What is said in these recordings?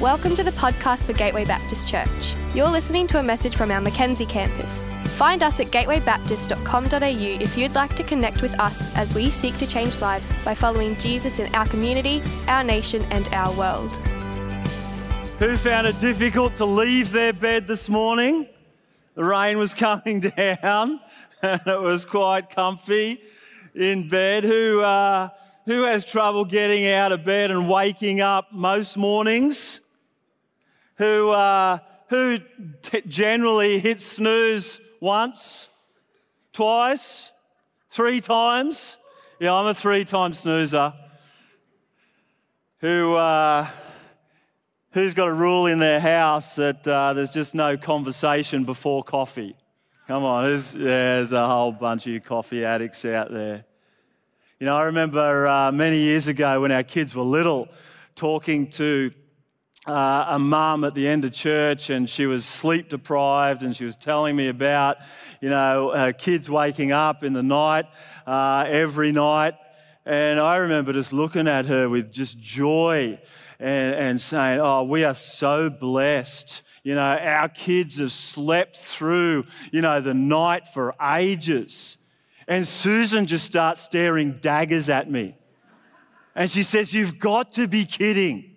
Welcome to the podcast for Gateway Baptist Church. You're listening to a message from our Mackenzie campus. Find us at gatewaybaptist.com.au if you'd like to connect with us as we seek to change lives by following Jesus in our community, our nation, and our world. Who found it difficult to leave their bed this morning? The rain was coming down and it was quite comfy in bed. Who, uh, who has trouble getting out of bed and waking up most mornings? Who, uh, who t- generally hits snooze once, twice, three times? Yeah, I'm a three time snoozer. Who, uh, who's got a rule in their house that uh, there's just no conversation before coffee? Come on, there's, there's a whole bunch of you coffee addicts out there. You know, I remember uh, many years ago when our kids were little talking to uh, a mum at the end of church and she was sleep deprived and she was telling me about, you know, kids waking up in the night uh, every night. And I remember just looking at her with just joy and, and saying, Oh, we are so blessed. You know, our kids have slept through, you know, the night for ages. And Susan just starts staring daggers at me. And she says, You've got to be kidding.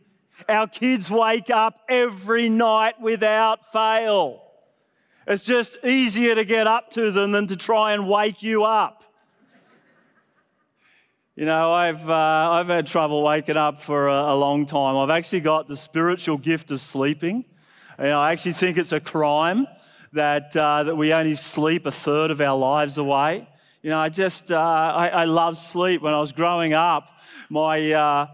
Our kids wake up every night without fail. It's just easier to get up to them than to try and wake you up. You know, I've, uh, I've had trouble waking up for a, a, long time. I've actually got the spiritual gift of sleeping. And I actually think it's a crime that, uh, that we only sleep a third of our lives away. You know, I just, uh, I, I, love sleep. When I was growing up, my uh,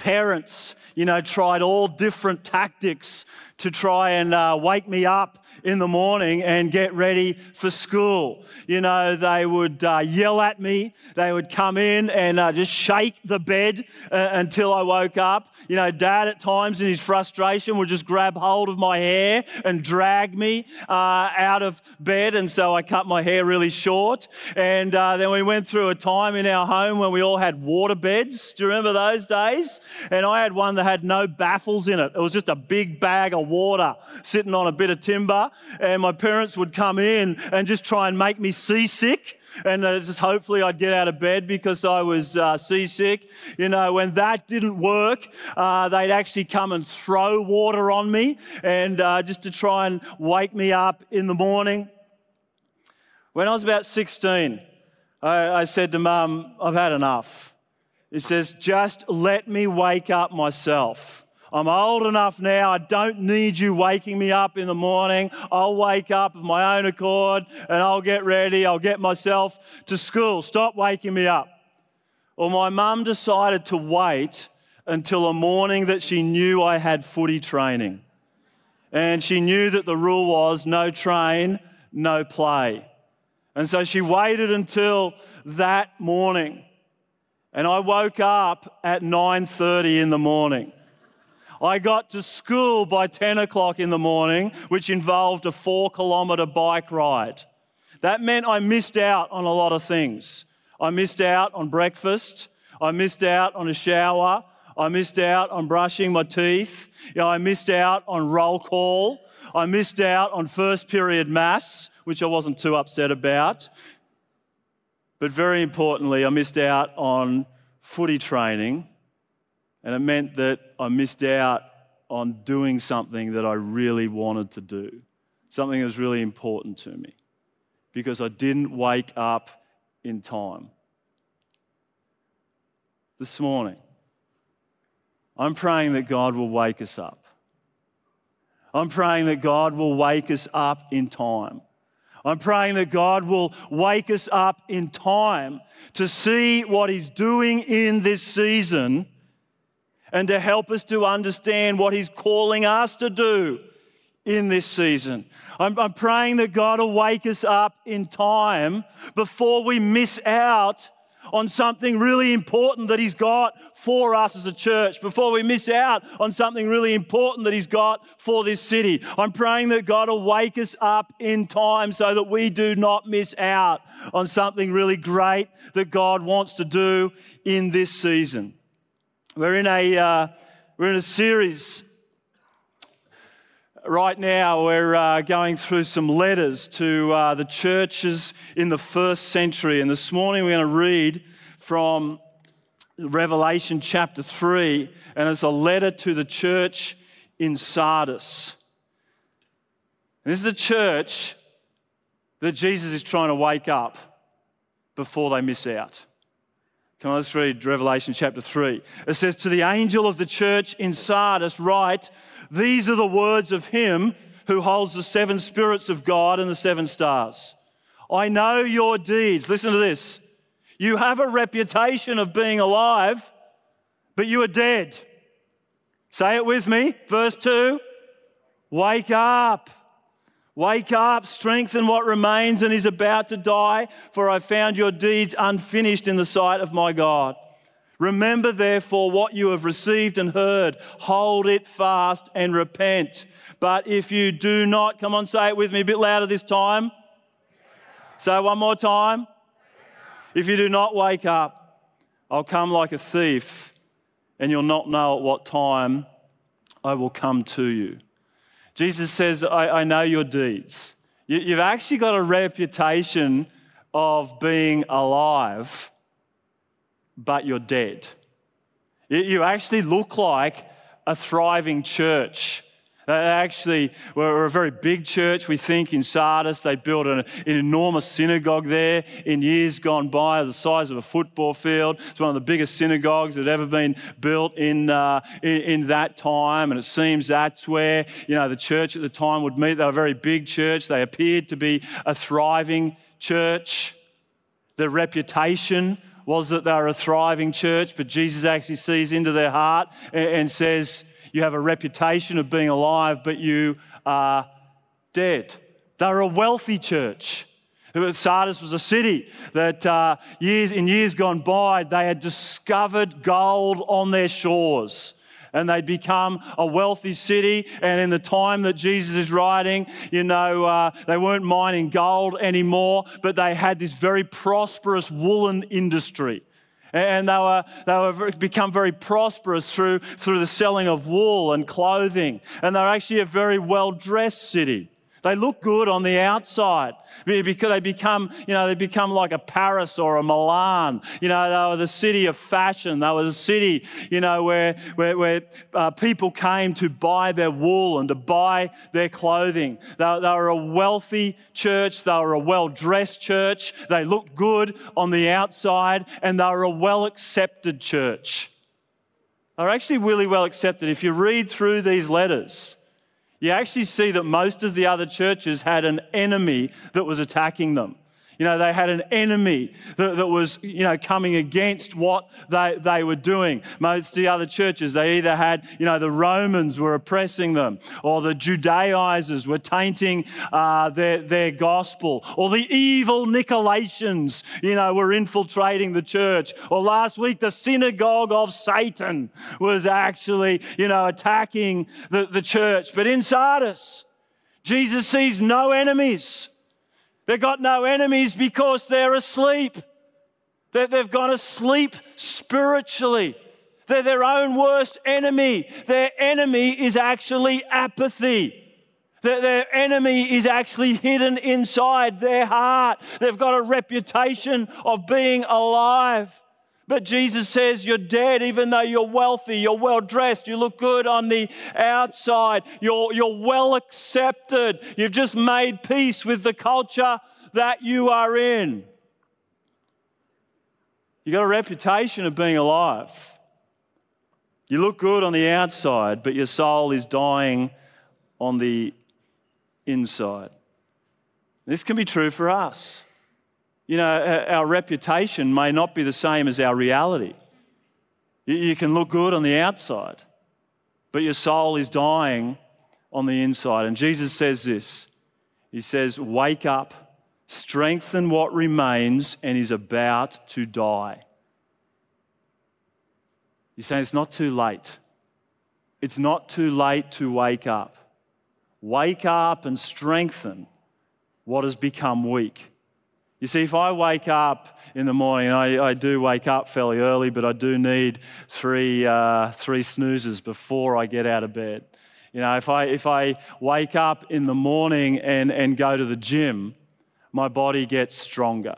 parents, you know, tried all different tactics to try and uh, wake me up in the morning and get ready for school. You know, they would uh, yell at me. They would come in and uh, just shake the bed uh, until I woke up. You know, dad at times in his frustration would just grab hold of my hair and drag me uh, out of bed. And so I cut my hair really short. And uh, then we went through a time in our home when we all had water beds. Do you remember those days? And I had one that had no baffles in it. It was just a big bag of water sitting on a bit of timber and my parents would come in and just try and make me seasick. And uh, just hopefully I'd get out of bed because I was uh, seasick. You know, when that didn't work, uh, they'd actually come and throw water on me and uh, just to try and wake me up in the morning. When I was about 16, I, I said to mum, I've had enough. He says, just let me wake up myself. I'm old enough now. I don't need you waking me up in the morning. I'll wake up of my own accord and I'll get ready. I'll get myself to school. Stop waking me up. Well, my mum decided to wait until a morning that she knew I had footy training. And she knew that the rule was no train, no play. And so she waited until that morning. And I woke up at 9:30 in the morning. I got to school by 10 o'clock in the morning, which involved a four kilometre bike ride. That meant I missed out on a lot of things. I missed out on breakfast. I missed out on a shower. I missed out on brushing my teeth. You know, I missed out on roll call. I missed out on first period mass, which I wasn't too upset about. But very importantly, I missed out on footy training and it meant that I missed out on doing something that I really wanted to do, something that was really important to me, because I didn't wake up in time. This morning, I'm praying that God will wake us up. I'm praying that God will wake us up in time. I'm praying that God will wake us up in time to see what He's doing in this season and to help us to understand what He's calling us to do in this season. I'm, I'm, praying that God will wake us up in time before we miss out on something really important that He's got for us as a church, before we miss out on something really important that He's got for this city. I'm praying that God will wake us up in time so that we do not miss out on something really great that God wants to do in this season. We're in a, uh, we're in a series Right now, we're uh, going through some letters to uh, the churches in the first century. And this morning, we're going to read from Revelation chapter 3, and it's a letter to the church in Sardis. And this is a church that Jesus is trying to wake up before they miss out. Come on, let's read Revelation chapter 3. It says, To the angel of the church in Sardis, write, These are the words of him who holds the seven spirits of God and the seven stars. I know your deeds. Listen to this. You have a reputation of being alive, but you are dead. Say it with me. Verse 2 Wake up. Wake up, strengthen what remains and is about to die, for I found your deeds unfinished in the sight of my God. Remember, therefore, what you have received and heard. Hold it fast and repent. But if you do not, come on, say it with me a bit louder this time. Say one more time. If you do not wake up, I'll come like a thief, and you'll not know at what time I will come to you. Jesus says, I, I know your deeds. You, you've actually got a reputation of being alive, but you're dead. You, you actually look like a thriving church. They actually were a very big church, we think, in Sardis. They built an, an, enormous synagogue there in years gone by, the size of a football field. It's one of the biggest synagogues that ever been built in, uh, in, in, that time. And it seems that's where, you know, the church at the time would meet. They were a very big church. They appeared to be a thriving church. Their reputation was that they were a thriving church, but Jesus actually sees into their heart and, and says, you have a reputation of being alive, but you are dead. They're a wealthy church. Sardis was a city that uh, years, in years gone by, they had discovered gold on their shores and they'd become a wealthy city. And in the time that Jesus is writing, you know, uh, they weren't mining gold anymore, but they had this very prosperous woolen industry. And they were, they were become very prosperous through, through the selling of wool and clothing. And they're actually a very well dressed city. They look good on the outside because they become, you know, they become like a Paris or a Milan. You know, they were the city of fashion. They were the city, you know, where, where, where uh, people came to buy their wool and to buy their clothing. They, they were a wealthy church. They were a well dressed church. They looked good on the outside and they were a well accepted church. They're actually really well accepted. If you read through these letters, you actually see that most of the other churches had an enemy that was attacking them. You know, they had an enemy that, that, was, you know, coming against what they, they were doing. Most of the other churches, they either had, you know, the Romans were oppressing them, or the Judaizers were tainting uh, their, their gospel, or the evil Nicolaitans, you know, were infiltrating the church. Or last week, the synagogue of Satan was actually, you know, attacking the, the church. But in Sardis, Jesus sees no enemies. They've got no enemies because they're asleep. They've gone asleep spiritually. They're their own worst enemy. Their enemy is actually apathy. Their enemy is actually hidden inside their heart. They've got a reputation of being alive. But Jesus says you're dead, even though you're wealthy, you're well dressed, you look good on the outside, you're, you're well accepted, you've just made peace with the culture that you are in. You've got a reputation of being alive. You look good on the outside, but your soul is dying on the inside. This can be true for us you know, uh, our reputation may not be the same as our reality. You can look good on the outside, but your soul is dying on the inside. And Jesus says this He says, Wake up, strengthen what remains and is about to die. He's saying it's not too late. It's not too late to wake up. Wake up and strengthen what has become weak. You see, if I wake up in the morning, I, I do wake up fairly early, but I do need three, uh, three snoozes before I get out of bed. You know, if I, if I wake up in the morning and, and go to the gym, my body gets stronger.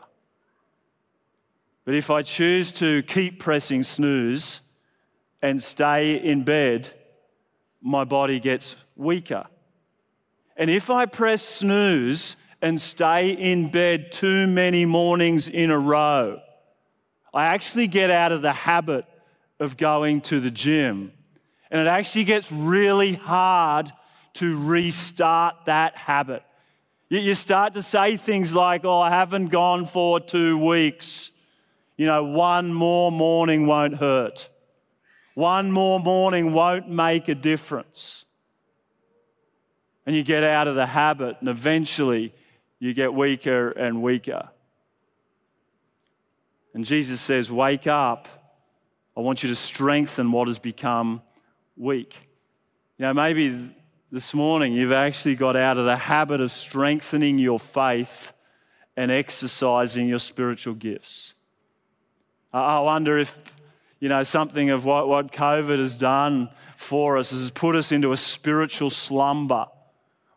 But if I choose to keep pressing snooze and stay in bed, my body gets weaker. And if I press snooze and stay in bed too many mornings in a row, I actually get out of the habit of going to the gym. And it actually gets really hard to restart that habit. You start to say things like, Oh, I haven't gone for two weeks. You know, one more morning won't hurt. One more morning won't make a difference. And you get out of the habit, and eventually you get weaker and weaker. And Jesus says, Wake up. I want you to strengthen what has become weak. You know, maybe this morning you've actually got out of the habit of strengthening your faith and exercising your spiritual gifts. Uh, I wonder if, you know, something of what, what COVID has done for us has put us into a spiritual slumber.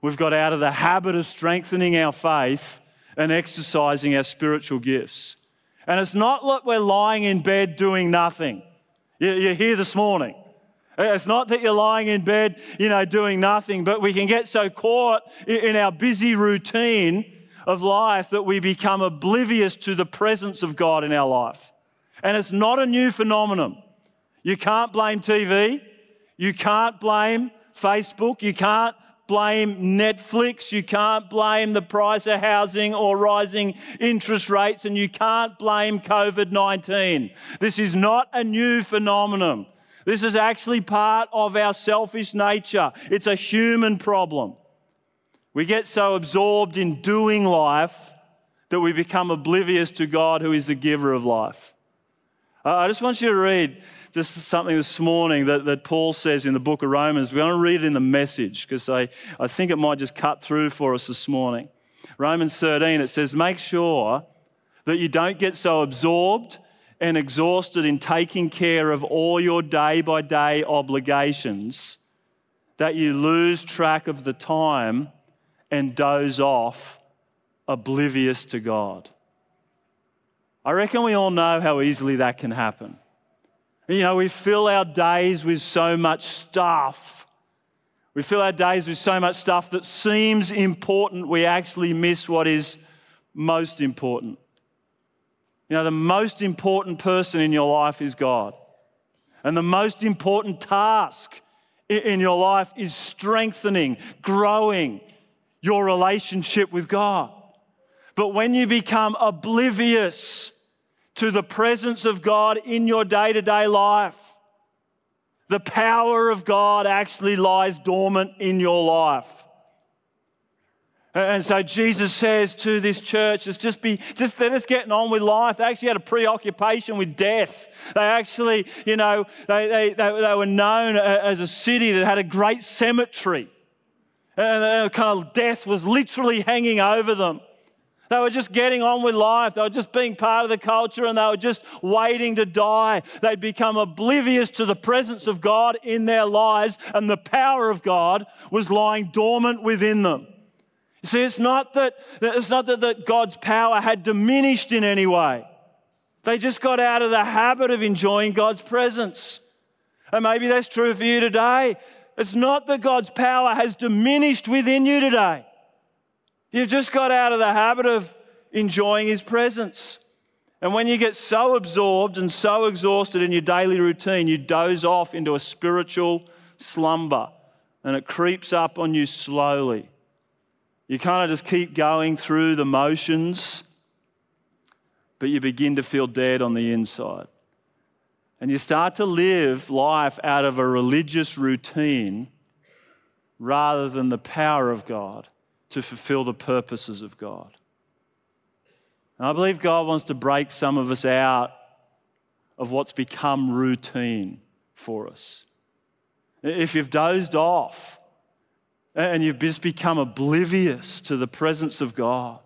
We've got out of the habit of strengthening our faith and exercising our spiritual gifts. And it's not that we're lying in bed doing nothing. You're here this morning. It's not that you're lying in bed, you know, doing nothing, but we can get so caught in our busy routine of life that we become oblivious to the presence of God in our life. And it's not a new phenomenon. You can't blame TV. You can't blame Facebook. You can't blame Netflix. You can't blame the price of housing or rising interest rates. And you can't blame COVID 19. This is not a new phenomenon. This is actually part of our selfish nature. It's a human problem. We get so absorbed in doing life that we become oblivious to God, who is the giver of life. I just want you to read just something this morning that, that Paul says in the book of Romans. We're going to read it in the message because I, I think it might just cut through for us this morning. Romans 13, it says, Make sure that you don't get so absorbed and exhausted in taking care of all your day by day obligations that you lose track of the time and doze off, oblivious to God. I reckon we all know how easily that can happen. You know, we fill our days with so much stuff. We fill our days with so much stuff that seems important, we actually miss what is most important. You know, the most important person in your life is God. And the most important task in your life is strengthening, growing your relationship with God. But when you become oblivious to the presence of God in your day to day life. The power of God actually lies dormant in your life. And so Jesus says to this church, just, just be, just they're just getting on with life. They actually had a preoccupation with death. They actually, you know, they, they, they, they were known as a city that had a great cemetery. And uh, kind of death was literally hanging over them. They were just getting on with life. They were just being part of the culture and they were just waiting to die. They'd become oblivious to the presence of God in their lives and the power of God was lying dormant within them. You see, it's not that, it's not that, that God's power had diminished in any way. They just got out of the habit of enjoying God's presence. And maybe that's true for you today. It's not that God's power has diminished within you today. You've just got out of the habit of enjoying His presence. And when you get so absorbed and so exhausted in your daily routine, you doze off into a spiritual slumber and it creeps up on you slowly. You kind of just keep going through the motions, but you begin to feel dead on the inside. And you start to live life out of a religious routine rather than the power of God to fulfill the purposes of God. And I believe God wants to break some of us out of what's become routine for us. If you've dozed off and you've just become oblivious to the presence of God,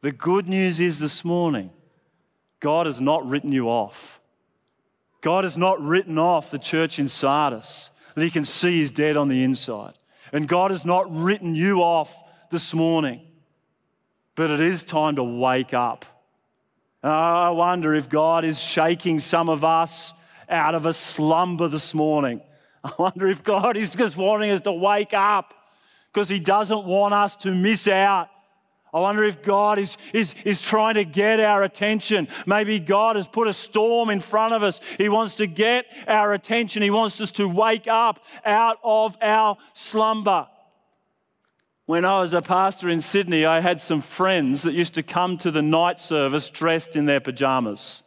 the good news is this morning God has not written you off. God has not written off the church in Sardis. that he can see is dead on the inside. And God has not written you off this morning, but it is time to wake up. I wonder if God is shaking some of us out of a slumber this morning. I wonder if God is just wanting us to wake up because He doesn't want us to miss out. I wonder if God is, is, is trying to get our attention. Maybe God has put a storm in front of us. He wants to get our attention. He wants us to wake up out of our slumber. When I was a pastor in Sydney, I had some friends that used to come to the night service dressed in their pajamas.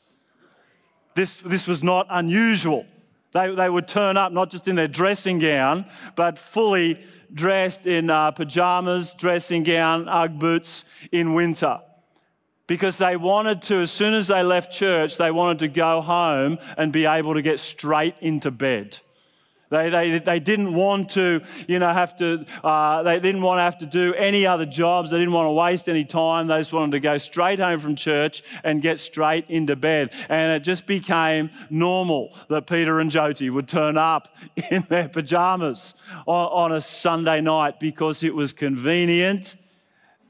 This, this was not unusual. They, they would turn up not just in their dressing gown, but fully dressed in uh, pajamas, dressing gown, Ugg boots in winter. Because they wanted to, as soon as they left church, they wanted to go home and be able to get straight into bed. They, they, they didn't want to, you know, have to, uh, they didn't want to have to do any other jobs. They didn't want to waste any time. They just wanted to go straight home from church and get straight into bed. And it just became normal that Peter and Jyoti would turn up in their pajamas on, on a Sunday night because it was convenient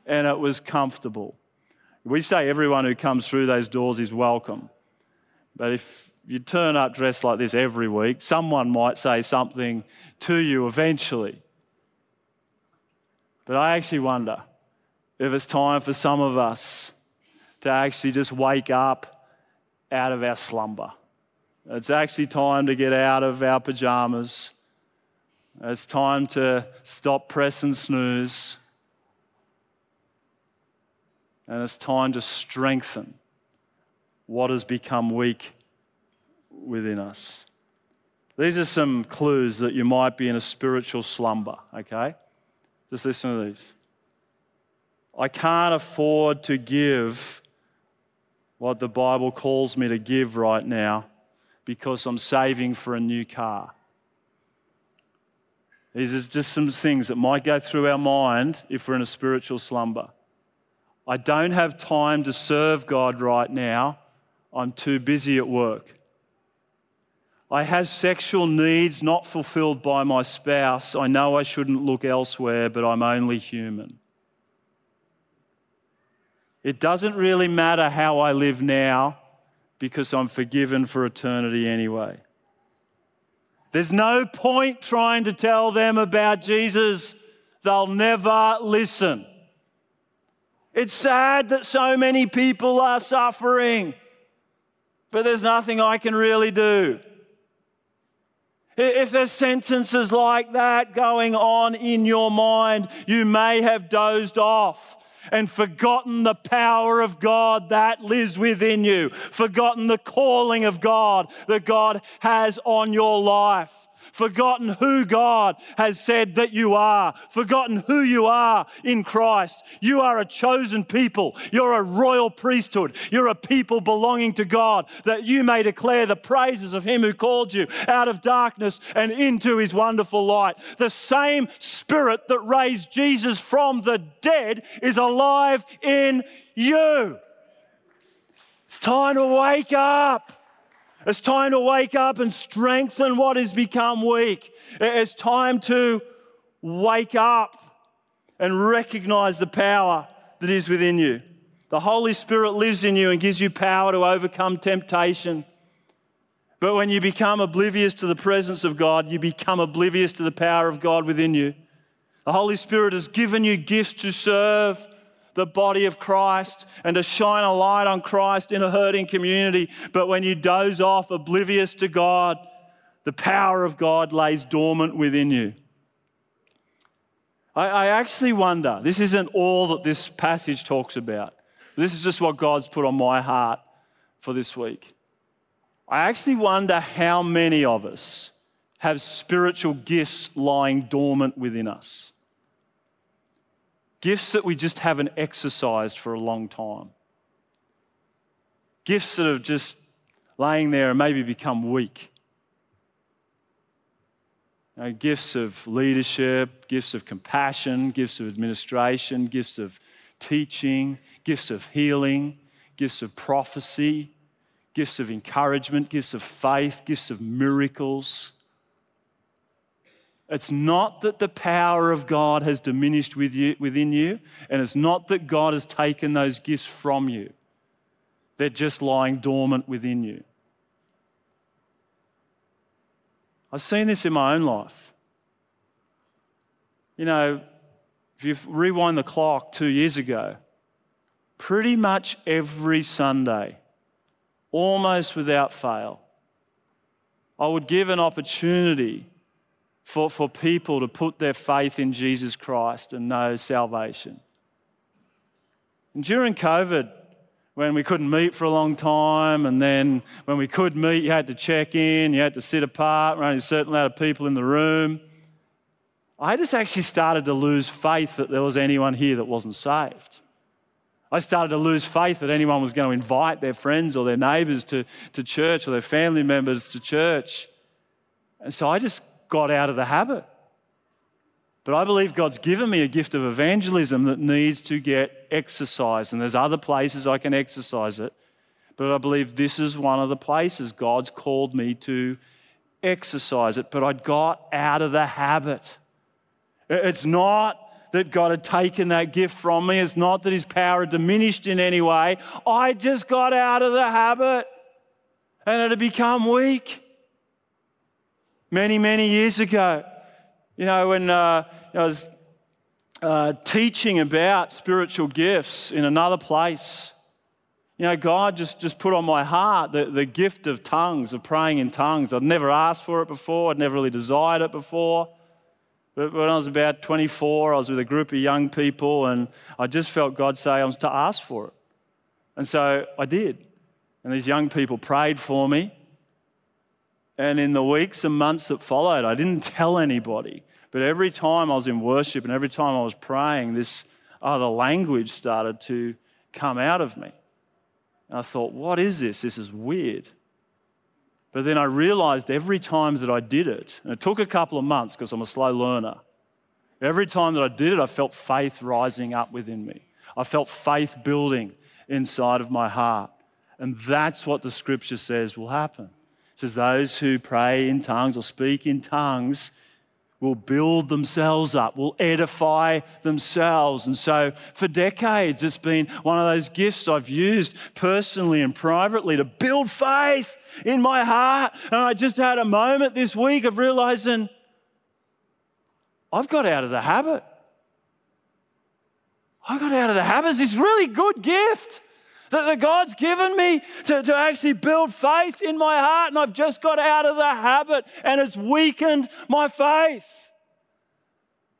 and it was comfortable. We say everyone who comes through those doors is welcome. But if you turn up dressed like this every week, someone might say something to you eventually. But I actually wonder if it's time for some of us to actually just wake up out of our slumber. It's actually time to get out of our pajamas. It's time to stop pressing snooze. And it's time to strengthen what has become weak within us. These are some clues that you might be in a spiritual slumber, okay? Just listen to these. I can't afford to give what the Bible calls me to give right now because I'm saving for a new car. These are just some things that might go through our mind if we're in a spiritual slumber. I don't have time to serve God right now. I'm too busy at work. I have sexual needs not fulfilled by my spouse. I know I shouldn't look elsewhere, but I'm only human. It doesn't really matter how I live now because I'm forgiven for eternity anyway. There's no point trying to tell them about Jesus, they'll never listen. It's sad that so many people are suffering, but there's nothing I can really do. If there's sentences like that going on in your mind, you may have dozed off and forgotten the power of God that lives within you, forgotten the calling of God that God has on your life forgotten who God has said that you are, forgotten who you are in Christ. You are a chosen people. You're a royal priesthood. You're a people belonging to God, that you may declare the praises of Him who called you out of darkness and into His wonderful light. The same Spirit that raised Jesus from the dead is alive in you. It's time to wake up. It's time to wake up and strengthen what has become weak. It's time to wake up and recognize the power that is within you. The Holy Spirit lives in you and gives you power to overcome temptation. But when you become oblivious to the presence of God, you become oblivious to the power of God within you. The Holy Spirit has given you gifts to serve the body of Christ and to shine a light on Christ in a hurting community. But when you doze off, oblivious to God, the power of God lays dormant within you. I, I actually wonder, this isn't all that this passage talks about. This is just what God's put on my heart for this week. I actually wonder how many of us have spiritual gifts lying dormant within us gifts that we just haven't exercised for a long time, gifts that have just laying there and maybe become weak. You know, gifts of leadership, gifts of compassion, gifts of administration, gifts of teaching, gifts of healing, gifts of prophecy, gifts of encouragement, gifts of faith, gifts of miracles. It's not that the power of God has diminished with you, within you, and it's not that God has taken those gifts from you. They're just lying dormant within you. I've seen this in my own life. You know, if you rewind the clock two years ago, pretty much every Sunday, almost without fail, I would give an opportunity for, for people to put their faith in Jesus Christ and know salvation. And during COVID, when we couldn't meet for a long time, and then when we could meet, you had to check in, you had to sit apart, only a certain amount of people in the room. I just actually started to lose faith that there was anyone here that wasn't saved. I started to lose faith that anyone was going to invite their friends or their neighbors to, to church or their family members to church. And so I just got out of the habit. But I believe God's given me a gift of evangelism that needs to get exercised. And there's other places I can exercise it. But I believe this is one of the places God's called me to exercise it. But I got out of the habit. It's not that God had taken that gift from me. It's not that his power had diminished in any way. I just got out of the habit and it had become weak many, many years ago. You know, when uh, I was uh, teaching about spiritual gifts in another place, you know, God just, just put on my heart the, the gift of tongues, of praying in tongues. I'd never asked for it before, I'd never really desired it before. But when I was about 24, I was with a group of young people, and I just felt God say I was to ask for it. And so I did. And these young people prayed for me. And in the weeks and months that followed, I didn't tell anybody. But every time I was in worship and every time I was praying, this other language started to come out of me. And I thought, what is this? This is weird. But then I realized every time that I did it, and it took a couple of months because I'm a slow learner, every time that I did it, I felt faith rising up within me. I felt faith building inside of my heart. And that's what the scripture says will happen. It says, Those who pray in tongues or speak in tongues will build themselves up, will edify themselves. And so, for decades, it's been one of those gifts I've used personally and privately to build faith in my heart. And I just had a moment this week of realizing I've got out of the habit. I got out of the habit. It's this really good gift that, that God's given me to, to actually build faith in my heart, and I've just got out of the habit and it's weakened my faith.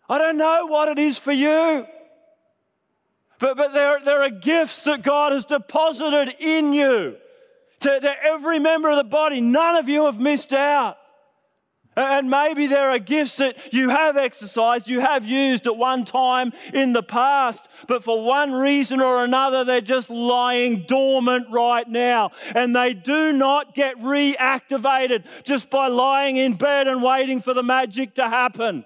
I don't know what it is for you. But, but there, there are gifts that God has deposited in you to, to every member of the body. None of you have missed out. And maybe there are gifts that you have exercised, you have used at one time in the past, but for one reason or another, they're just lying dormant right now. And they do not get reactivated just by lying in bed and waiting for the magic to happen.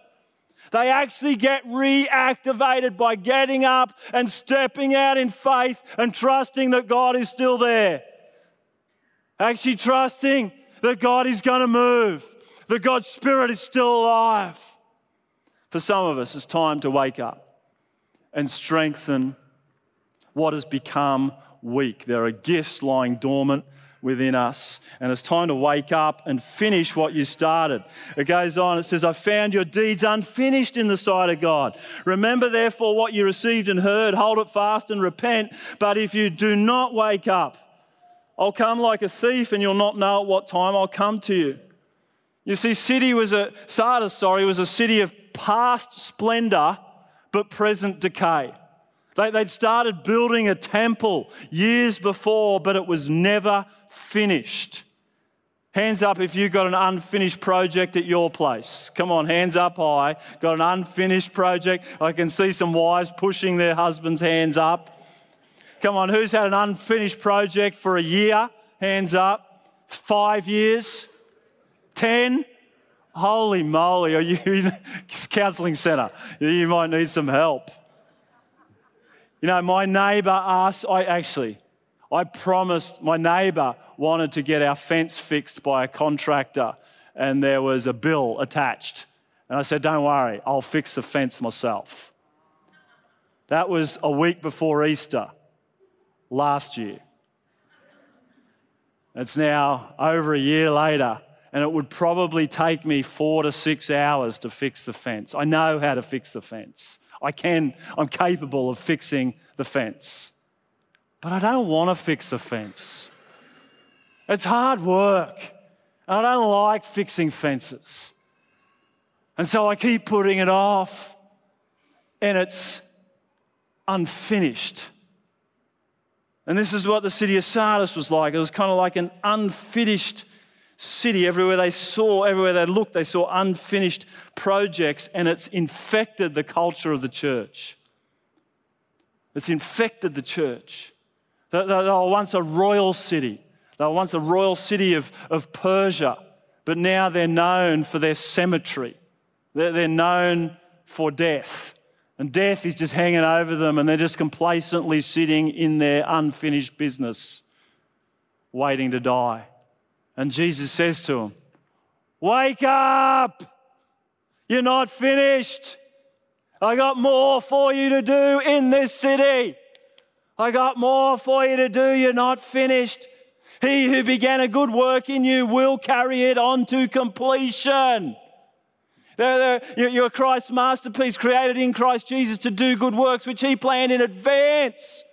They actually get reactivated by getting up and stepping out in faith and trusting that God is still there. Actually, trusting that God is going to move that God's Spirit is still alive. For some of us, it's time to wake up and strengthen what has become weak. There are gifts lying dormant within us, and it's time to wake up and finish what you started. It goes on, it says, I found your deeds unfinished in the sight of God. Remember, therefore, what you received and heard, hold it fast and repent. But if you do not wake up, I'll come like a thief, and you'll not know at what time I'll come to you. You see, city was a Sardis, sorry, was a city of past splendor but present decay. They, would started building a temple years before, but it was never finished. Hands up if you've got an unfinished project at your place. Come on, hands up high. Got an unfinished project. I can see some wives pushing their husbands' hands up. Come on, who's had an unfinished project for a year? Hands up. Five years. 10? Holy moly, are you in counseling centre? You might need some help. You know, my neighbour asked, I actually, I promised my neighbour wanted to get our fence fixed by a contractor, and there was a bill attached. And I said, Don't worry, I'll fix the fence myself. That was a week before Easter last year. It's now over a year later, and it would probably take me four to six hours to fix the fence. I know how to fix the fence. I can, I'm capable of fixing the fence. But I don't want to fix the fence. It's hard work. I don't like fixing fences. And so I keep putting it off, and it's unfinished. And this is what the city of Sardis was like. It was kind of like an unfinished city. Everywhere they saw, everywhere they looked, they saw unfinished projects, and it's infected the culture of the church. It's infected the church. They, were once a royal city. They were once a royal city of, of Persia, but now they're known for their cemetery. They're, they're known for death. And death is just hanging over them, and they're just complacently sitting in their unfinished business, waiting to die. And Jesus says to him, Wake up! You're not finished. I got more for you to do in this city. I got more for you to do. You're not finished. He who began a good work in you will carry it on to completion. You're Christ's masterpiece, created in Christ Jesus to do good works, which He planned in advance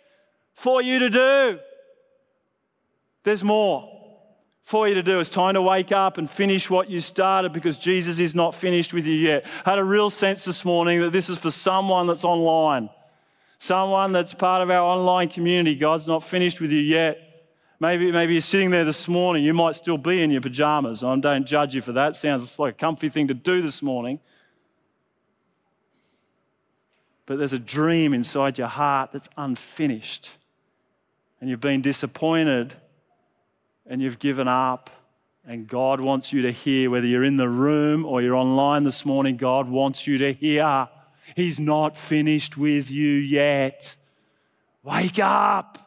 for you to do. There's more for you to do. It's time to wake up and finish what you started because Jesus is not finished with you yet. I had a real sense this morning that this is for someone that's online, someone that's part of our online community. God's not finished with you yet. Maybe, maybe you're sitting there this morning. You might still be in your pajamas. I don't judge you for that. Sounds like a comfy thing to do this morning. But there's a dream inside your heart that's unfinished. And you've been disappointed and you've given up. And God wants you to hear, whether you're in the room or you're online this morning, God wants you to hear. He's not finished with you yet. Wake up.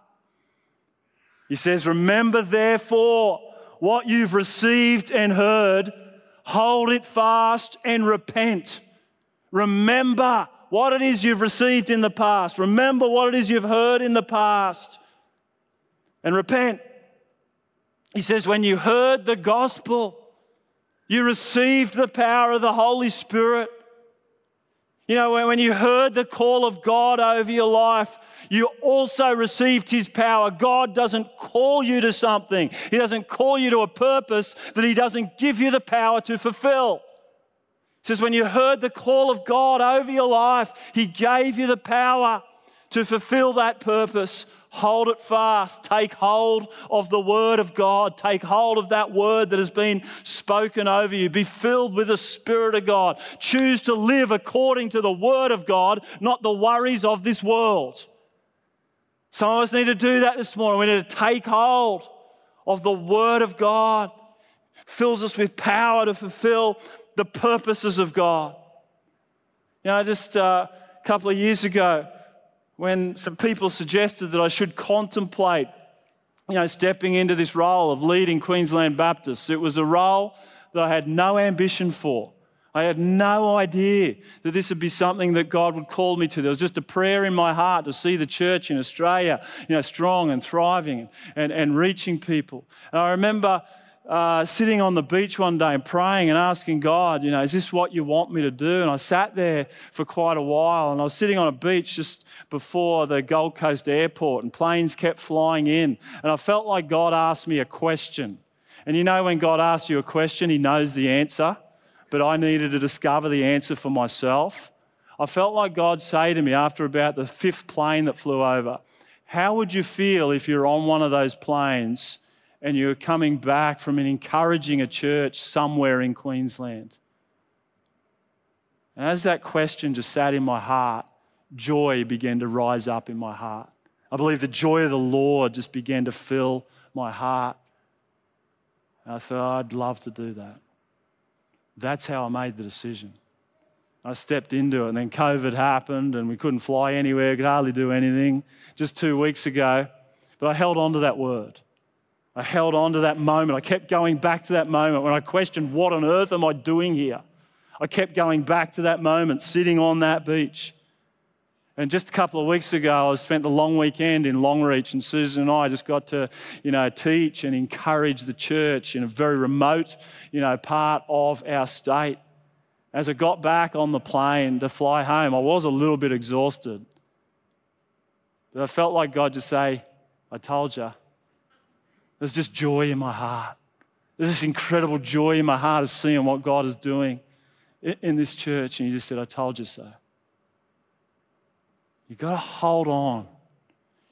He says, Remember therefore what you've received and heard, hold it fast and repent. Remember what it is you've received in the past. Remember what it is you've heard in the past and repent. He says, When you heard the gospel, you received the power of the Holy Spirit. You know, when you heard the call of God over your life, you also received His power. God doesn't call you to something, He doesn't call you to a purpose that He doesn't give you the power to fulfill. He says, when you heard the call of God over your life, He gave you the power to fulfill that purpose. Hold it fast. Take hold of the Word of God. Take hold of that Word that has been spoken over you. Be filled with the Spirit of God. Choose to live according to the Word of God, not the worries of this world. Some of us need to do that this morning. We need to take hold of the Word of God. fills us with power to fulfill the purposes of God. You know, just uh, a couple of years ago, when some people suggested that I should contemplate, you know, stepping into this role of leading Queensland Baptists. It was a role that I had no ambition for. I had no idea that this would be something that God would call me to. There was just a prayer in my heart to see the church in Australia, you know, strong and thriving and, and reaching people. And I remember uh, sitting on the beach one day and praying and asking God, you know, is this what you want me to do? And I sat there for quite a while and I was sitting on a beach just before the Gold Coast airport and planes kept flying in. And I felt like God asked me a question. And you know, when God asks you a question, He knows the answer, but I needed to discover the answer for myself. I felt like God say to me after about the fifth plane that flew over, How would you feel if you're on one of those planes? And you're coming back from an encouraging a church somewhere in Queensland. And as that question just sat in my heart, joy began to rise up in my heart. I believe the joy of the Lord just began to fill my heart. And I thought, I'd love to do that. That's how I made the decision. I stepped into it, and then COVID happened, and we couldn't fly anywhere, could hardly do anything just two weeks ago. But I held on to that word. I held on to that moment. I kept going back to that moment when I questioned, what on earth am I doing here? I kept going back to that moment, sitting on that beach. And just a couple of weeks ago, I spent the long weekend in Longreach, and Susan and I just got to, you know, teach and encourage the church in a very remote, you know, part of our state. As I got back on the plane to fly home, I was a little bit exhausted. But I felt like God just say, I told you. There's just joy in my heart. There's this incredible joy in my heart of seeing what God is doing in this church. And He just said, I told you so. You've got to hold on.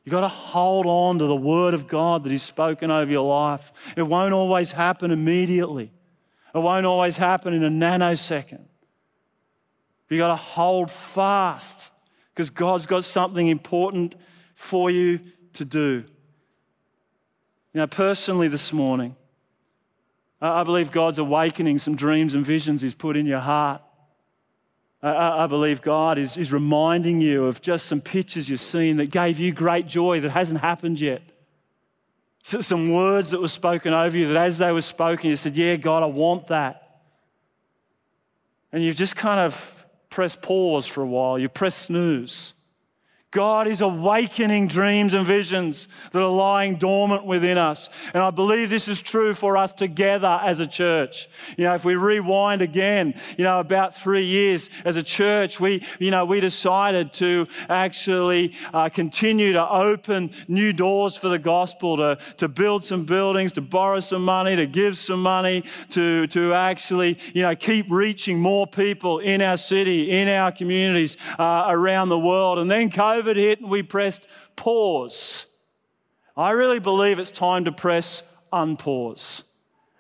You've got to hold on to the word of God that He's spoken over your life. It won't always happen immediately, it won't always happen in a nanosecond. You've got to hold fast because God's got something important for you to do. You know, personally this morning, I believe God's awakening some dreams and visions He's put in your heart. I, believe God is, is reminding you of just some pictures you've seen that gave you great joy that hasn't happened yet. So some words that were spoken over you that as they were spoken, you said, Yeah, God, I want that. And you've just kind of pressed pause for a while, you press snooze. God is awakening dreams and visions that are lying dormant within us. And I believe this is true for us together as a church. You know, if we rewind again, you know, about three years as a church, we, you know, we decided to actually uh, continue to open new doors for the gospel, to, to build some buildings, to borrow some money, to give some money, to, to actually, you know, keep reaching more people in our city, in our communities uh, around the world. And then COVID COVID hit and we pressed pause. I really believe it's time to press unpause.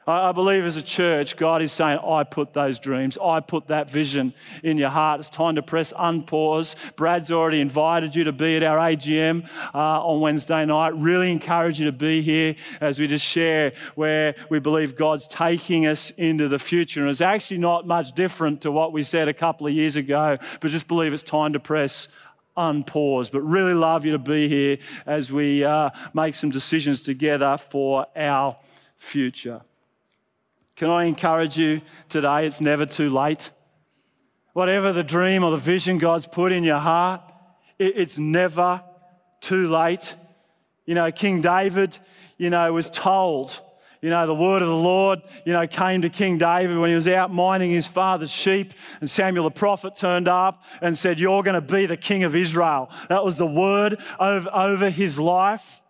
I believe as a church, God is saying, I put those dreams, I put that vision in your heart. It's time to press unpause. Brad's already invited you to be at our AGM uh, on Wednesday night. Really encourage you to be here as we just share where we believe God's taking us into the future. And it's actually not much different to what we said a couple of years ago, but just believe it's time to press unpause. But really love you to be here as we uh, make some decisions together for our future. Can I encourage you today? It's never too late. Whatever the dream or the vision God's put in your heart, it's never too late. You know, King David, you know, was told you know, the word of the Lord, you know, came to King David when he was out minding his father's sheep. And Samuel the prophet turned up and said, You're going to be the king of Israel. That was the word over, over his life.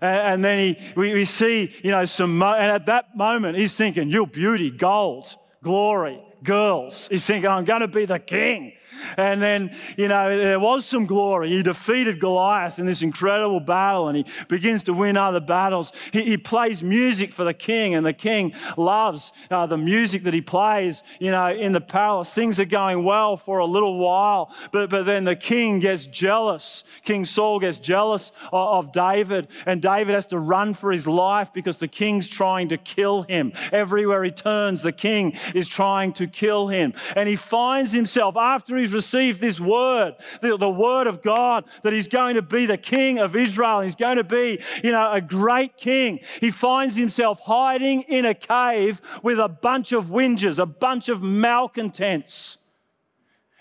And, then he, we, we see, you know, some, and at that moment, he's thinking, You're beauty, gold, glory, girls. He's thinking, I'm going to be the king. And then, you know, there was some glory. He defeated Goliath in this incredible battle and he begins to win other battles. He, he plays music for the king and the king loves uh, the music that he plays, you know, in the palace. Things are going well for a little while, but, but then the king gets jealous. King Saul gets jealous of, of David and David has to run for his life because the king's trying to kill him. Everywhere he turns, the king is trying to kill him. And he finds himself after he's received this word, the, the word of God, that he's going to be the king of Israel. He's going to be, you know, a great king. He finds himself hiding in a cave with a bunch of whingers, a bunch of malcontents.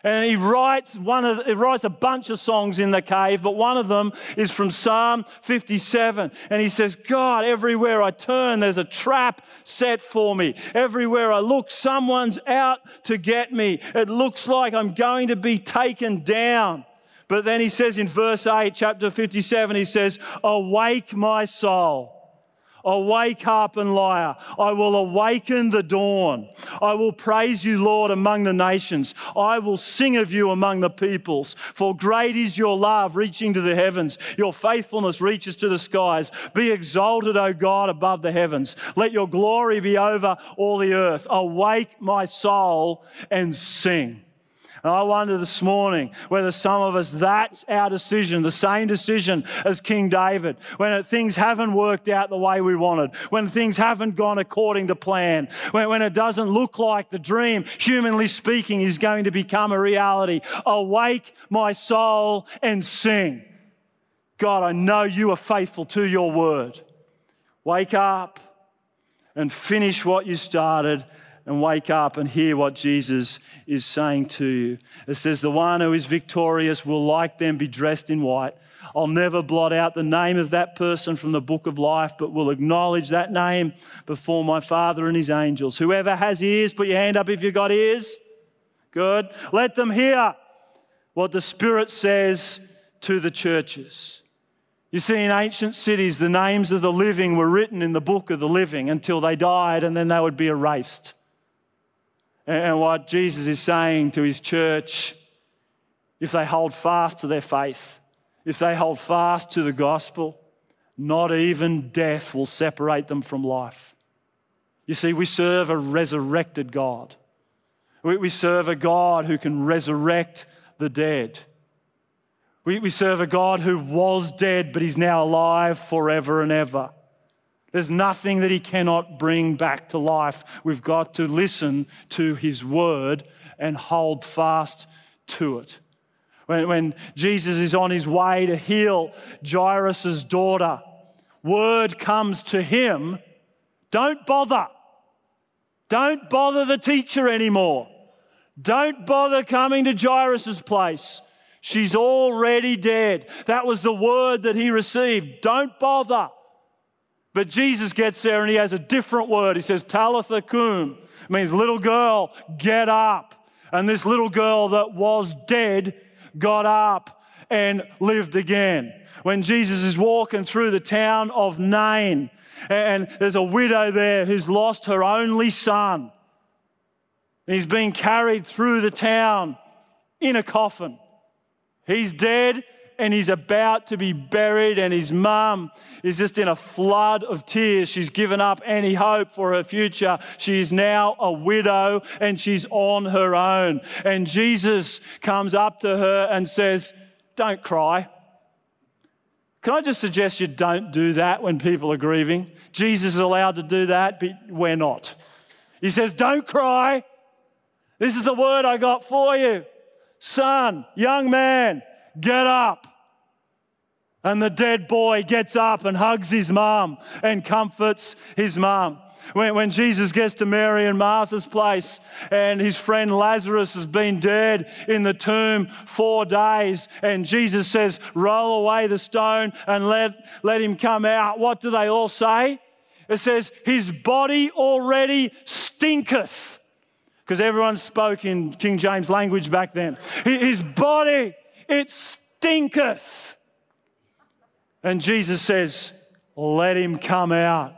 And he writes one of he writes a bunch of songs in the cave, but one of them is from Psalm 57. And he says, God, everywhere I turn, there's a trap set for me. Everywhere I look, someone's out to get me. It looks like I'm going to be taken down. But then he says in verse 8, chapter 57, he says, Awake my soul. Awake, harp and lyre. I will awaken the dawn. I will praise you, Lord, among the nations. I will sing of you among the peoples. For great is your love reaching to the heavens. Your faithfulness reaches to the skies. Be exalted, O God, above the heavens. Let your glory be over all the earth. Awake my soul and sing. And I wonder this morning whether some of us, that's our decision, the same decision as King David, when things haven't worked out the way we wanted, when things haven't gone according to plan, when, when it doesn't look like the dream, humanly speaking, is going to become a reality. Awake my soul and sing. God, I know you are faithful to your word. Wake up and finish what you started and wake up and hear what Jesus is saying to you. It says, The one who is victorious will, like them, be dressed in white. I'll never blot out the name of that person from the book of life, but will acknowledge that name before my Father and his angels. Whoever has ears, put your hand up if you've got ears. Good. Let them hear what the Spirit says to the churches. You see, in ancient cities, the names of the living were written in the book of the living until they died and then they would be erased. And what Jesus is saying to his church, if they hold fast to their faith, if they hold fast to the gospel, not even death will separate them from life. You see, we serve a resurrected God. We, serve a God who can resurrect the dead. We, serve a God who was dead, but he's now alive forever and ever. There's nothing that he cannot bring back to life. We've got to listen to his word and hold fast to it. When, when Jesus is on his way to heal Jairus' daughter, word comes to him don't bother. Don't bother the teacher anymore. Don't bother coming to Jairus' place. She's already dead. That was the word that he received. Don't bother. But Jesus gets there and he has a different word. He says, Talitha cum. Means, little girl, get up. And this little girl that was dead got up and lived again. When Jesus is walking through the town of Nain, and there's a widow there who's lost her only son. He's being carried through the town in a coffin. He's dead and he's about to be buried, and his mum is just in a flood of tears. She's given up any hope for her future. She is now a widow and she's on her own. And Jesus comes up to her and says, Don't cry. Can I just suggest you don't do that when people are grieving? Jesus is allowed to do that, but we're not. He says, Don't cry. This is the word I got for you. Son, young man, get up. And the dead boy gets up and hugs his mom and comforts his mom. When, when, Jesus gets to Mary and Martha's place and his friend Lazarus has been dead in the tomb four days, and Jesus says, Roll away the stone and let, let him come out, what do they all say? It says, His body already stinketh because everyone spoke in King James language back then. His body, it stinketh. And Jesus says, Let him come out.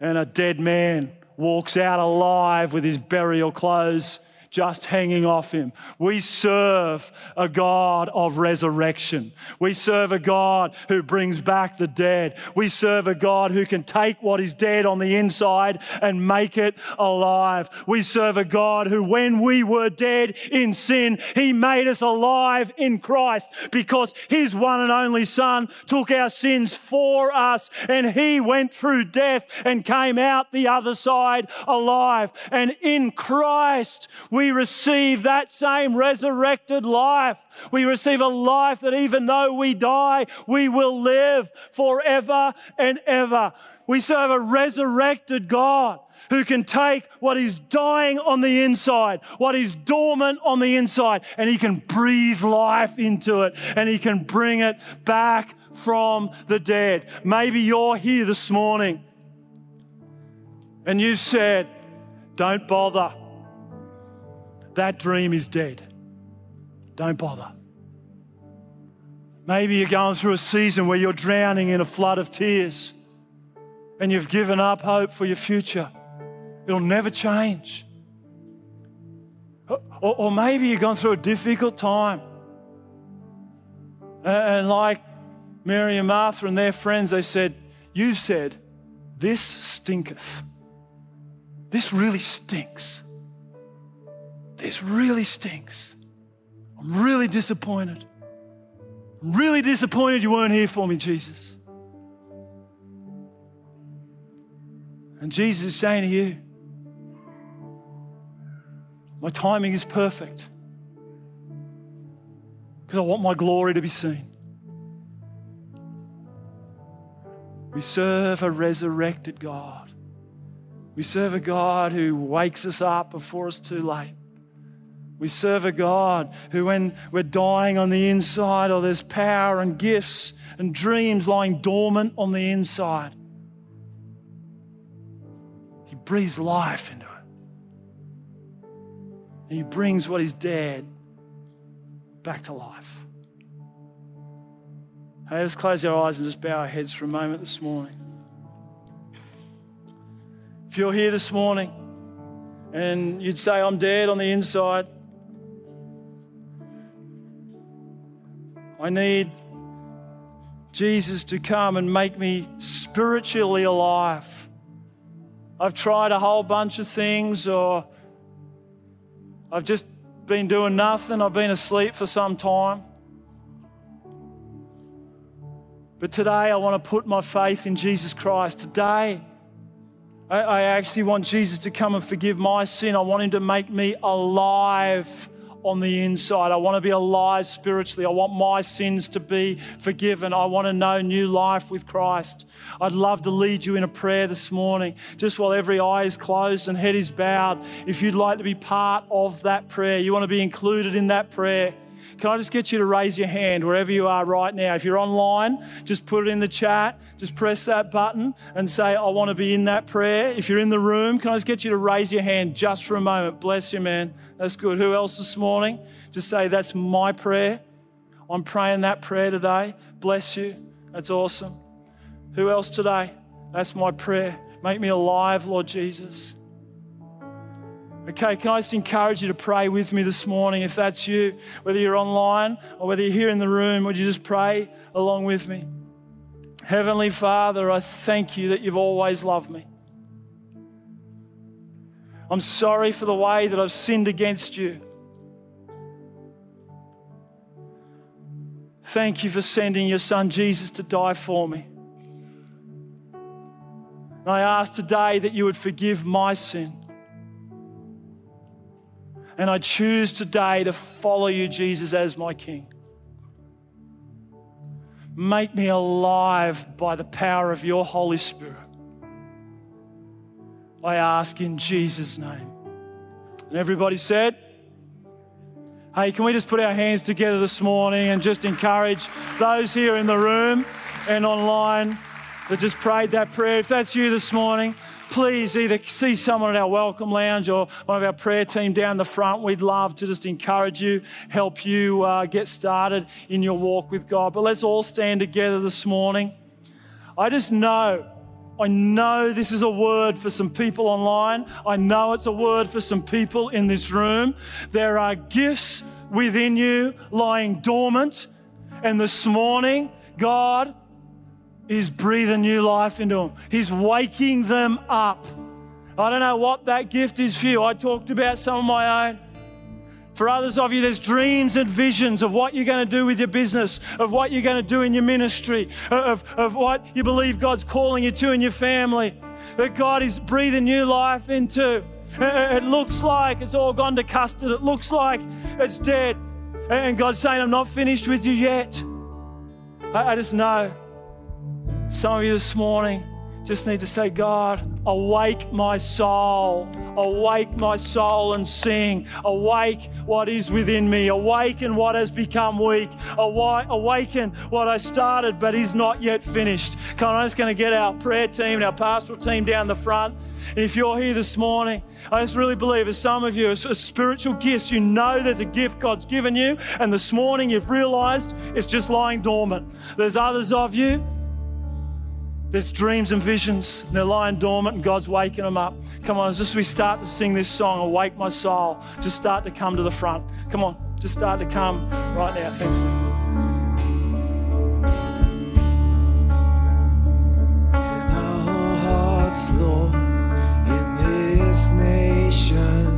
And a dead man walks out alive with his burial clothes just hanging off him. We serve a God of resurrection. We serve a God who brings back the dead. We serve a God who can take what is dead on the inside and make it alive. We serve a God who, when we were dead in sin, he made us alive in Christ because his one and only Son took our sins for us and he went through death and came out the other side alive. And in Christ, we we receive that same resurrected life. We receive a life that even though we die, we will live forever and ever. We serve a resurrected God who can take what is dying on the inside, what is dormant on the inside, and he can breathe life into it and he can bring it back from the dead. Maybe you're here this morning and you said, Don't bother. That dream is dead. Don't bother. Maybe you're going through a season where you're drowning in a flood of tears and you've given up hope for your future. It'll never change. Or, or maybe you're going through a difficult time. And like Mary and Martha and their friends, they said, You said, this stinketh. This really stinks. This really stinks. I'm really disappointed. I'm really disappointed you weren't here for me, Jesus. And Jesus is saying to you, my timing is perfect because I want my glory to be seen. We serve a resurrected God We serve a God who wakes us up before it's too late. We serve a God who, when we're dying on the inside, or there's power and gifts and dreams lying dormant on the inside, He breathes life into it. And He brings what is dead back to life. Hey, let's close our eyes and just bow our heads for a moment this morning. If you're here this morning and you'd say, I'm dead on the inside, I need Jesus to come and make me spiritually alive. I've tried a whole bunch of things, or I've just been doing nothing. I've been asleep for some time. But today, I want to put my faith in Jesus Christ. Today, I, actually want Jesus to come and forgive my sin. I want Him to make me alive on the inside. I want to be alive spiritually. I want my sins to be forgiven. I want to know new life with Christ. I'd love to lead you in a prayer this morning, just while every eye is closed and head is bowed. If you'd like to be part of that prayer, you want to be included in that prayer. Can I just get you to raise your hand wherever you are right now? If you're online, just put it in the chat. Just press that button and say, I want to be in that prayer. If you're in the room, can I just get you to raise your hand just for a moment? Bless you, man. That's good. Who else this morning? Just say, That's my prayer. I'm praying that prayer today. Bless you. That's awesome. Who else today? That's my prayer. Make me alive, Lord Jesus. Okay, can I just encourage you to pray with me this morning if that's you, whether you're online or whether you're here in the room, would you just pray along with me? Heavenly Father, I thank you that you've always loved me. I'm sorry for the way that I've sinned against you. Thank you for sending your son Jesus to die for me. And I ask today that you would forgive my sin. And I choose today to follow you, Jesus, as my King. Make me alive by the power of your Holy Spirit. I ask in Jesus' name. And everybody said, Hey, can we just put our hands together this morning and just encourage those here in the room and online that just prayed that prayer? If that's you this morning, please either see someone at our welcome lounge or one of our prayer team down the front. We'd love to just encourage you, help you uh, get started in your walk with God. But let's all stand together this morning. I just know. I know this is a word for some people online. I know it's a word for some people in this room. There are gifts within you lying dormant. And this morning, God is breathing new life into them. He's waking them up. I don't know what that gift is for you. I talked about some of my own. For others of you, there's dreams and visions of what you're going to do with your business, of what you're going to do in your ministry, of, of what you believe God's calling you to in your family, that God is breathing new life into. It looks like it's all gone to custard. It looks like it's dead. And God's saying, I'm not finished with you yet. I, I just know some of you this morning just need to say, God, awake my soul. Awake my soul and sing. Awake what is within me. Awaken what has become weak. Awaken what I started but is not yet finished. Come on, I'm just going to get our prayer team and our pastoral team down the front. if you're here this morning, I just really believe as some of you, as spiritual gifts, you know there's a gift God's given you, and this morning you've realized it's just lying dormant. There's others of you there's dreams and visions, and they're lying dormant, and God's waking them up. Come on, as we start to sing this song, Awake My Soul, just start to come to the front. Come on, just start to come right now. Thanks. Lord, in this nation.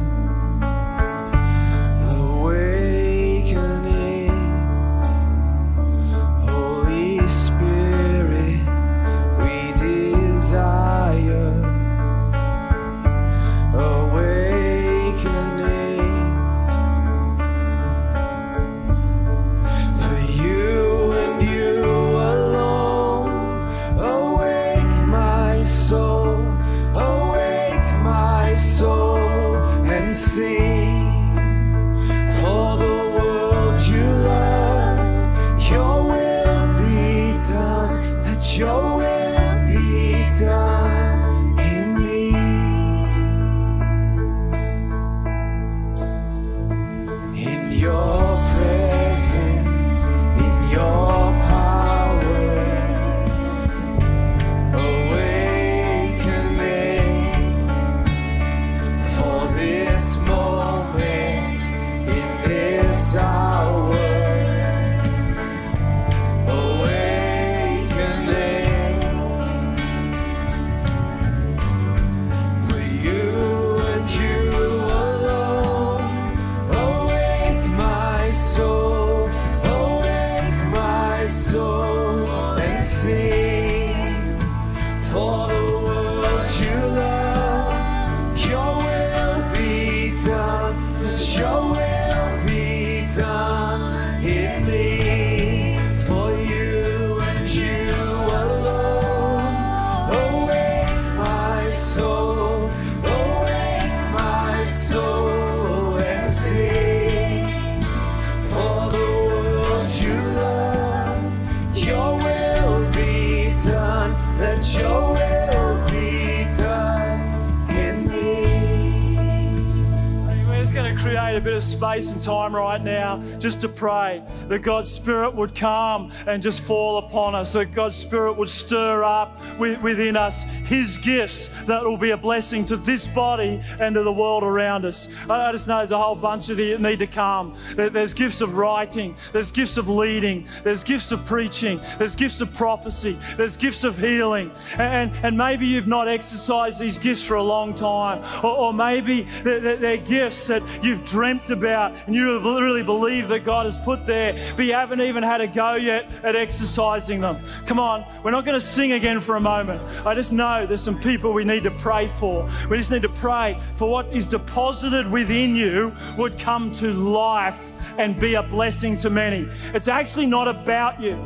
Now just to pray that God's Spirit would come and just fall upon us, that God's Spirit would stir up within us His gifts that will be a blessing to this body and to the world around us. I just know there's a whole bunch of you that need to come. There- There's gifts of writing, there's gifts of leading, there's gifts of preaching, there's gifts of prophecy, there's gifts of healing. And, and maybe you've not exercised these gifts for a long time, or, or maybe they're, they're- gifts that you've dreamt about and you really believe that God has put there, but you haven't even had a go yet at exercising them. Come on, we're not going to sing again for a moment. I just know there's some people we need to pray for. We just need to pray for what is deposited within you would come to life and be a blessing to many. It's actually not about you,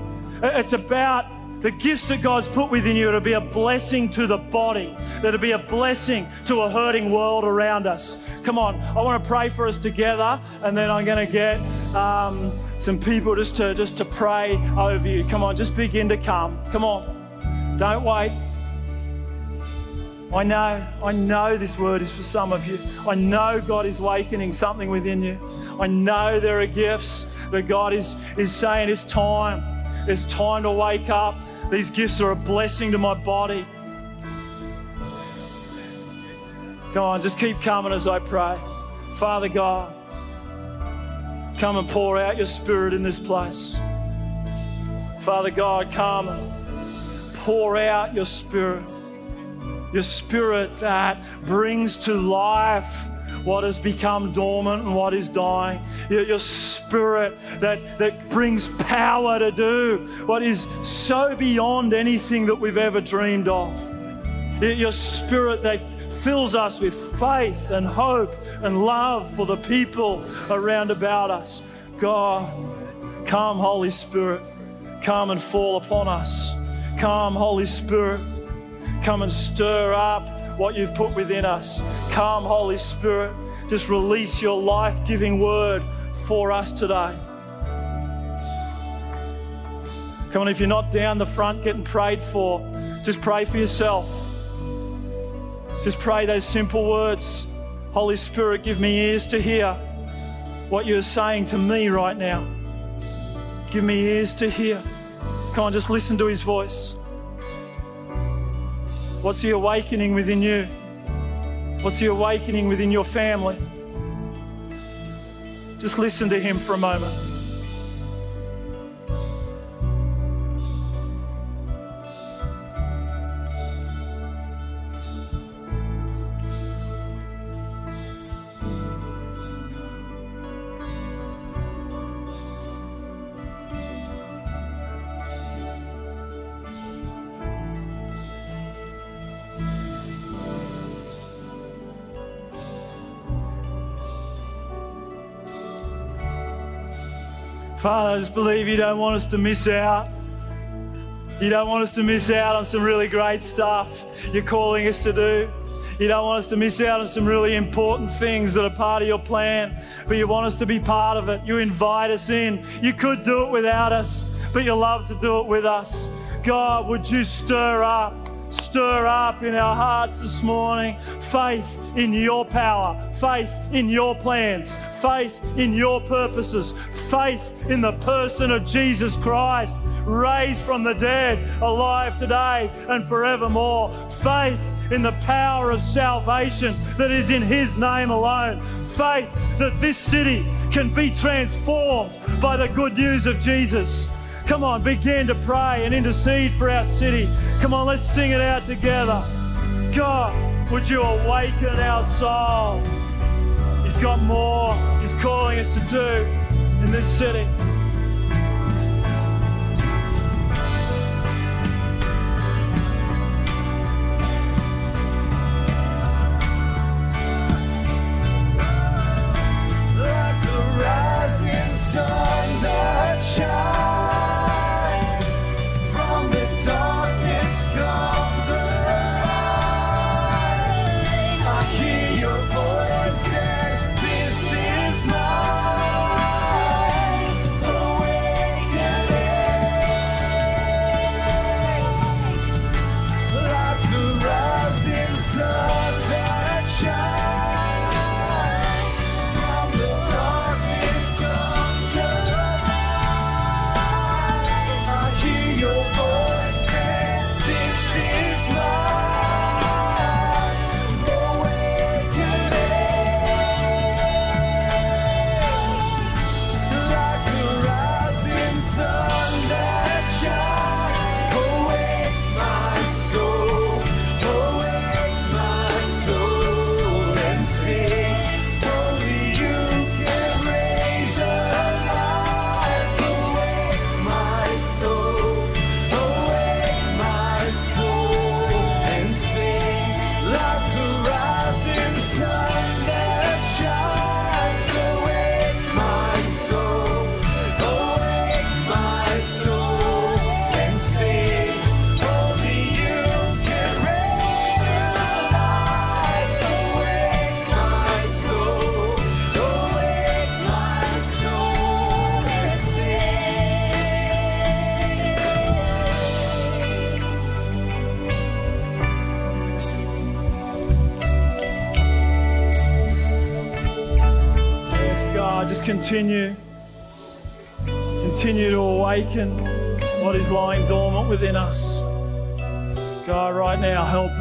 it's about the gifts that God's put within you to be a blessing to the body, that'll be a blessing to a hurting world around us. Come on, I want to pray for us together, and then I'm going to get um, some people just to just to pray over you. Come on, just begin to come. Come on, don't wait. I know, I know this word is for some of you. I know God is awakening something within you. I know there are gifts that God is, is saying it's time. It's time to wake up. These gifts are a blessing to my body. Come on, just keep coming as I pray. Father God, come and pour out your spirit in this place. Father God, come and pour out your spirit your spirit that brings to life what has become dormant and what is dying. Your, your spirit that, that brings power to do what is so beyond anything that we've ever dreamed of. Your, spirit that fills us with faith and hope and love for the people around about us. God, come, Holy Spirit, come and fall upon us. Come, Holy Spirit. Come and stir up what you've put within us. Come, Holy Spirit, just release your life giving word for us today. Come on, if you're not down the front getting prayed for, just pray for yourself. Just pray those simple words Holy Spirit, give me ears to hear what you're saying to me right now. Give me ears to hear. Come on, just listen to his voice. What's the awakening within you? What's the awakening within your family? Just listen to him for a moment. Father, I just believe you don't want us to miss out. You don't want us to miss out on some really great stuff you're calling us to do. You don't want us to miss out on some really important things that are part of your plan, but you want us to be part of it. You invite us in. You could do it without us, but you love to do it with us. God, would you stir up stir up in our hearts this morning faith in your power, faith in your plans, faith in your purposes, faith in the person of Jesus Christ, raised from the dead, alive today and forevermore. Faith in the power of salvation that is in His name alone. Faith that this city can be transformed by the good news of Jesus. Come on, begin to pray and intercede for our city. Come on, let's sing it out together. God, would you awaken our soul? He's got more He's calling us to do in this city.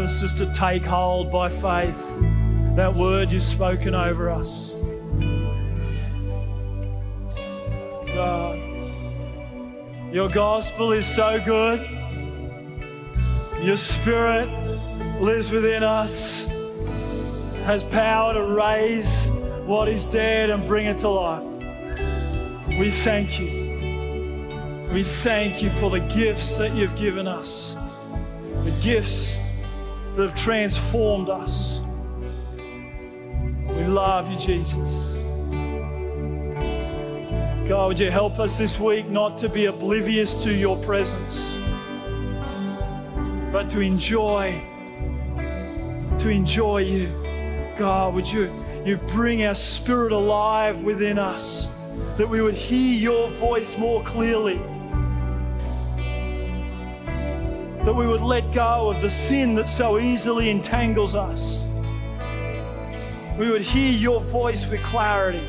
Us just to take hold by faith that word you've spoken over us. God, your gospel is so good. Your spirit lives within us, has power to raise what is dead and bring it to life. We thank you. We thank you for the gifts that you've given us, the gifts that have transformed us. We love you, Jesus. God, would you help us this week not to be oblivious to your presence, but to enjoy, to enjoy you. God, would you, you bring our spirit alive within us, that we would hear your voice more clearly, that we would let go of the sin that so easily entangles us. We would hear your voice with clarity,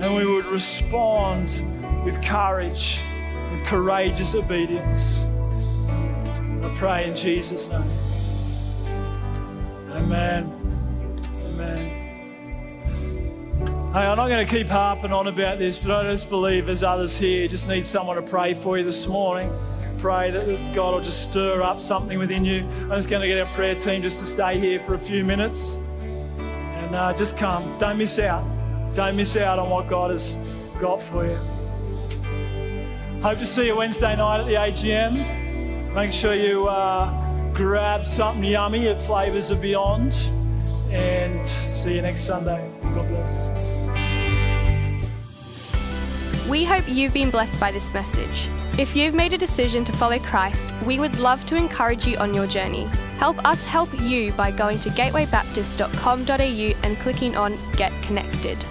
and we would respond with courage, with courageous obedience. I pray in Jesus' name. Amen. Amen. Hey, I'm not going to keep harping on about this, but I just believe as others here just need someone to pray for you this morning. Pray that God will just stir up something within you. I'm just going to get our prayer team just to stay here for a few minutes and uh, just come. Don't miss out. Don't miss out on what God has got for you. Hope to see you Wednesday night at the AGM. Make sure you uh, grab something yummy at Flavors of Beyond and see you next Sunday. God bless. We hope you've been blessed by this message. If you've made a decision to follow Christ, we would love to encourage you on your journey. Help us help you by going to gatewaybaptist.com.au and clicking on Get Connected.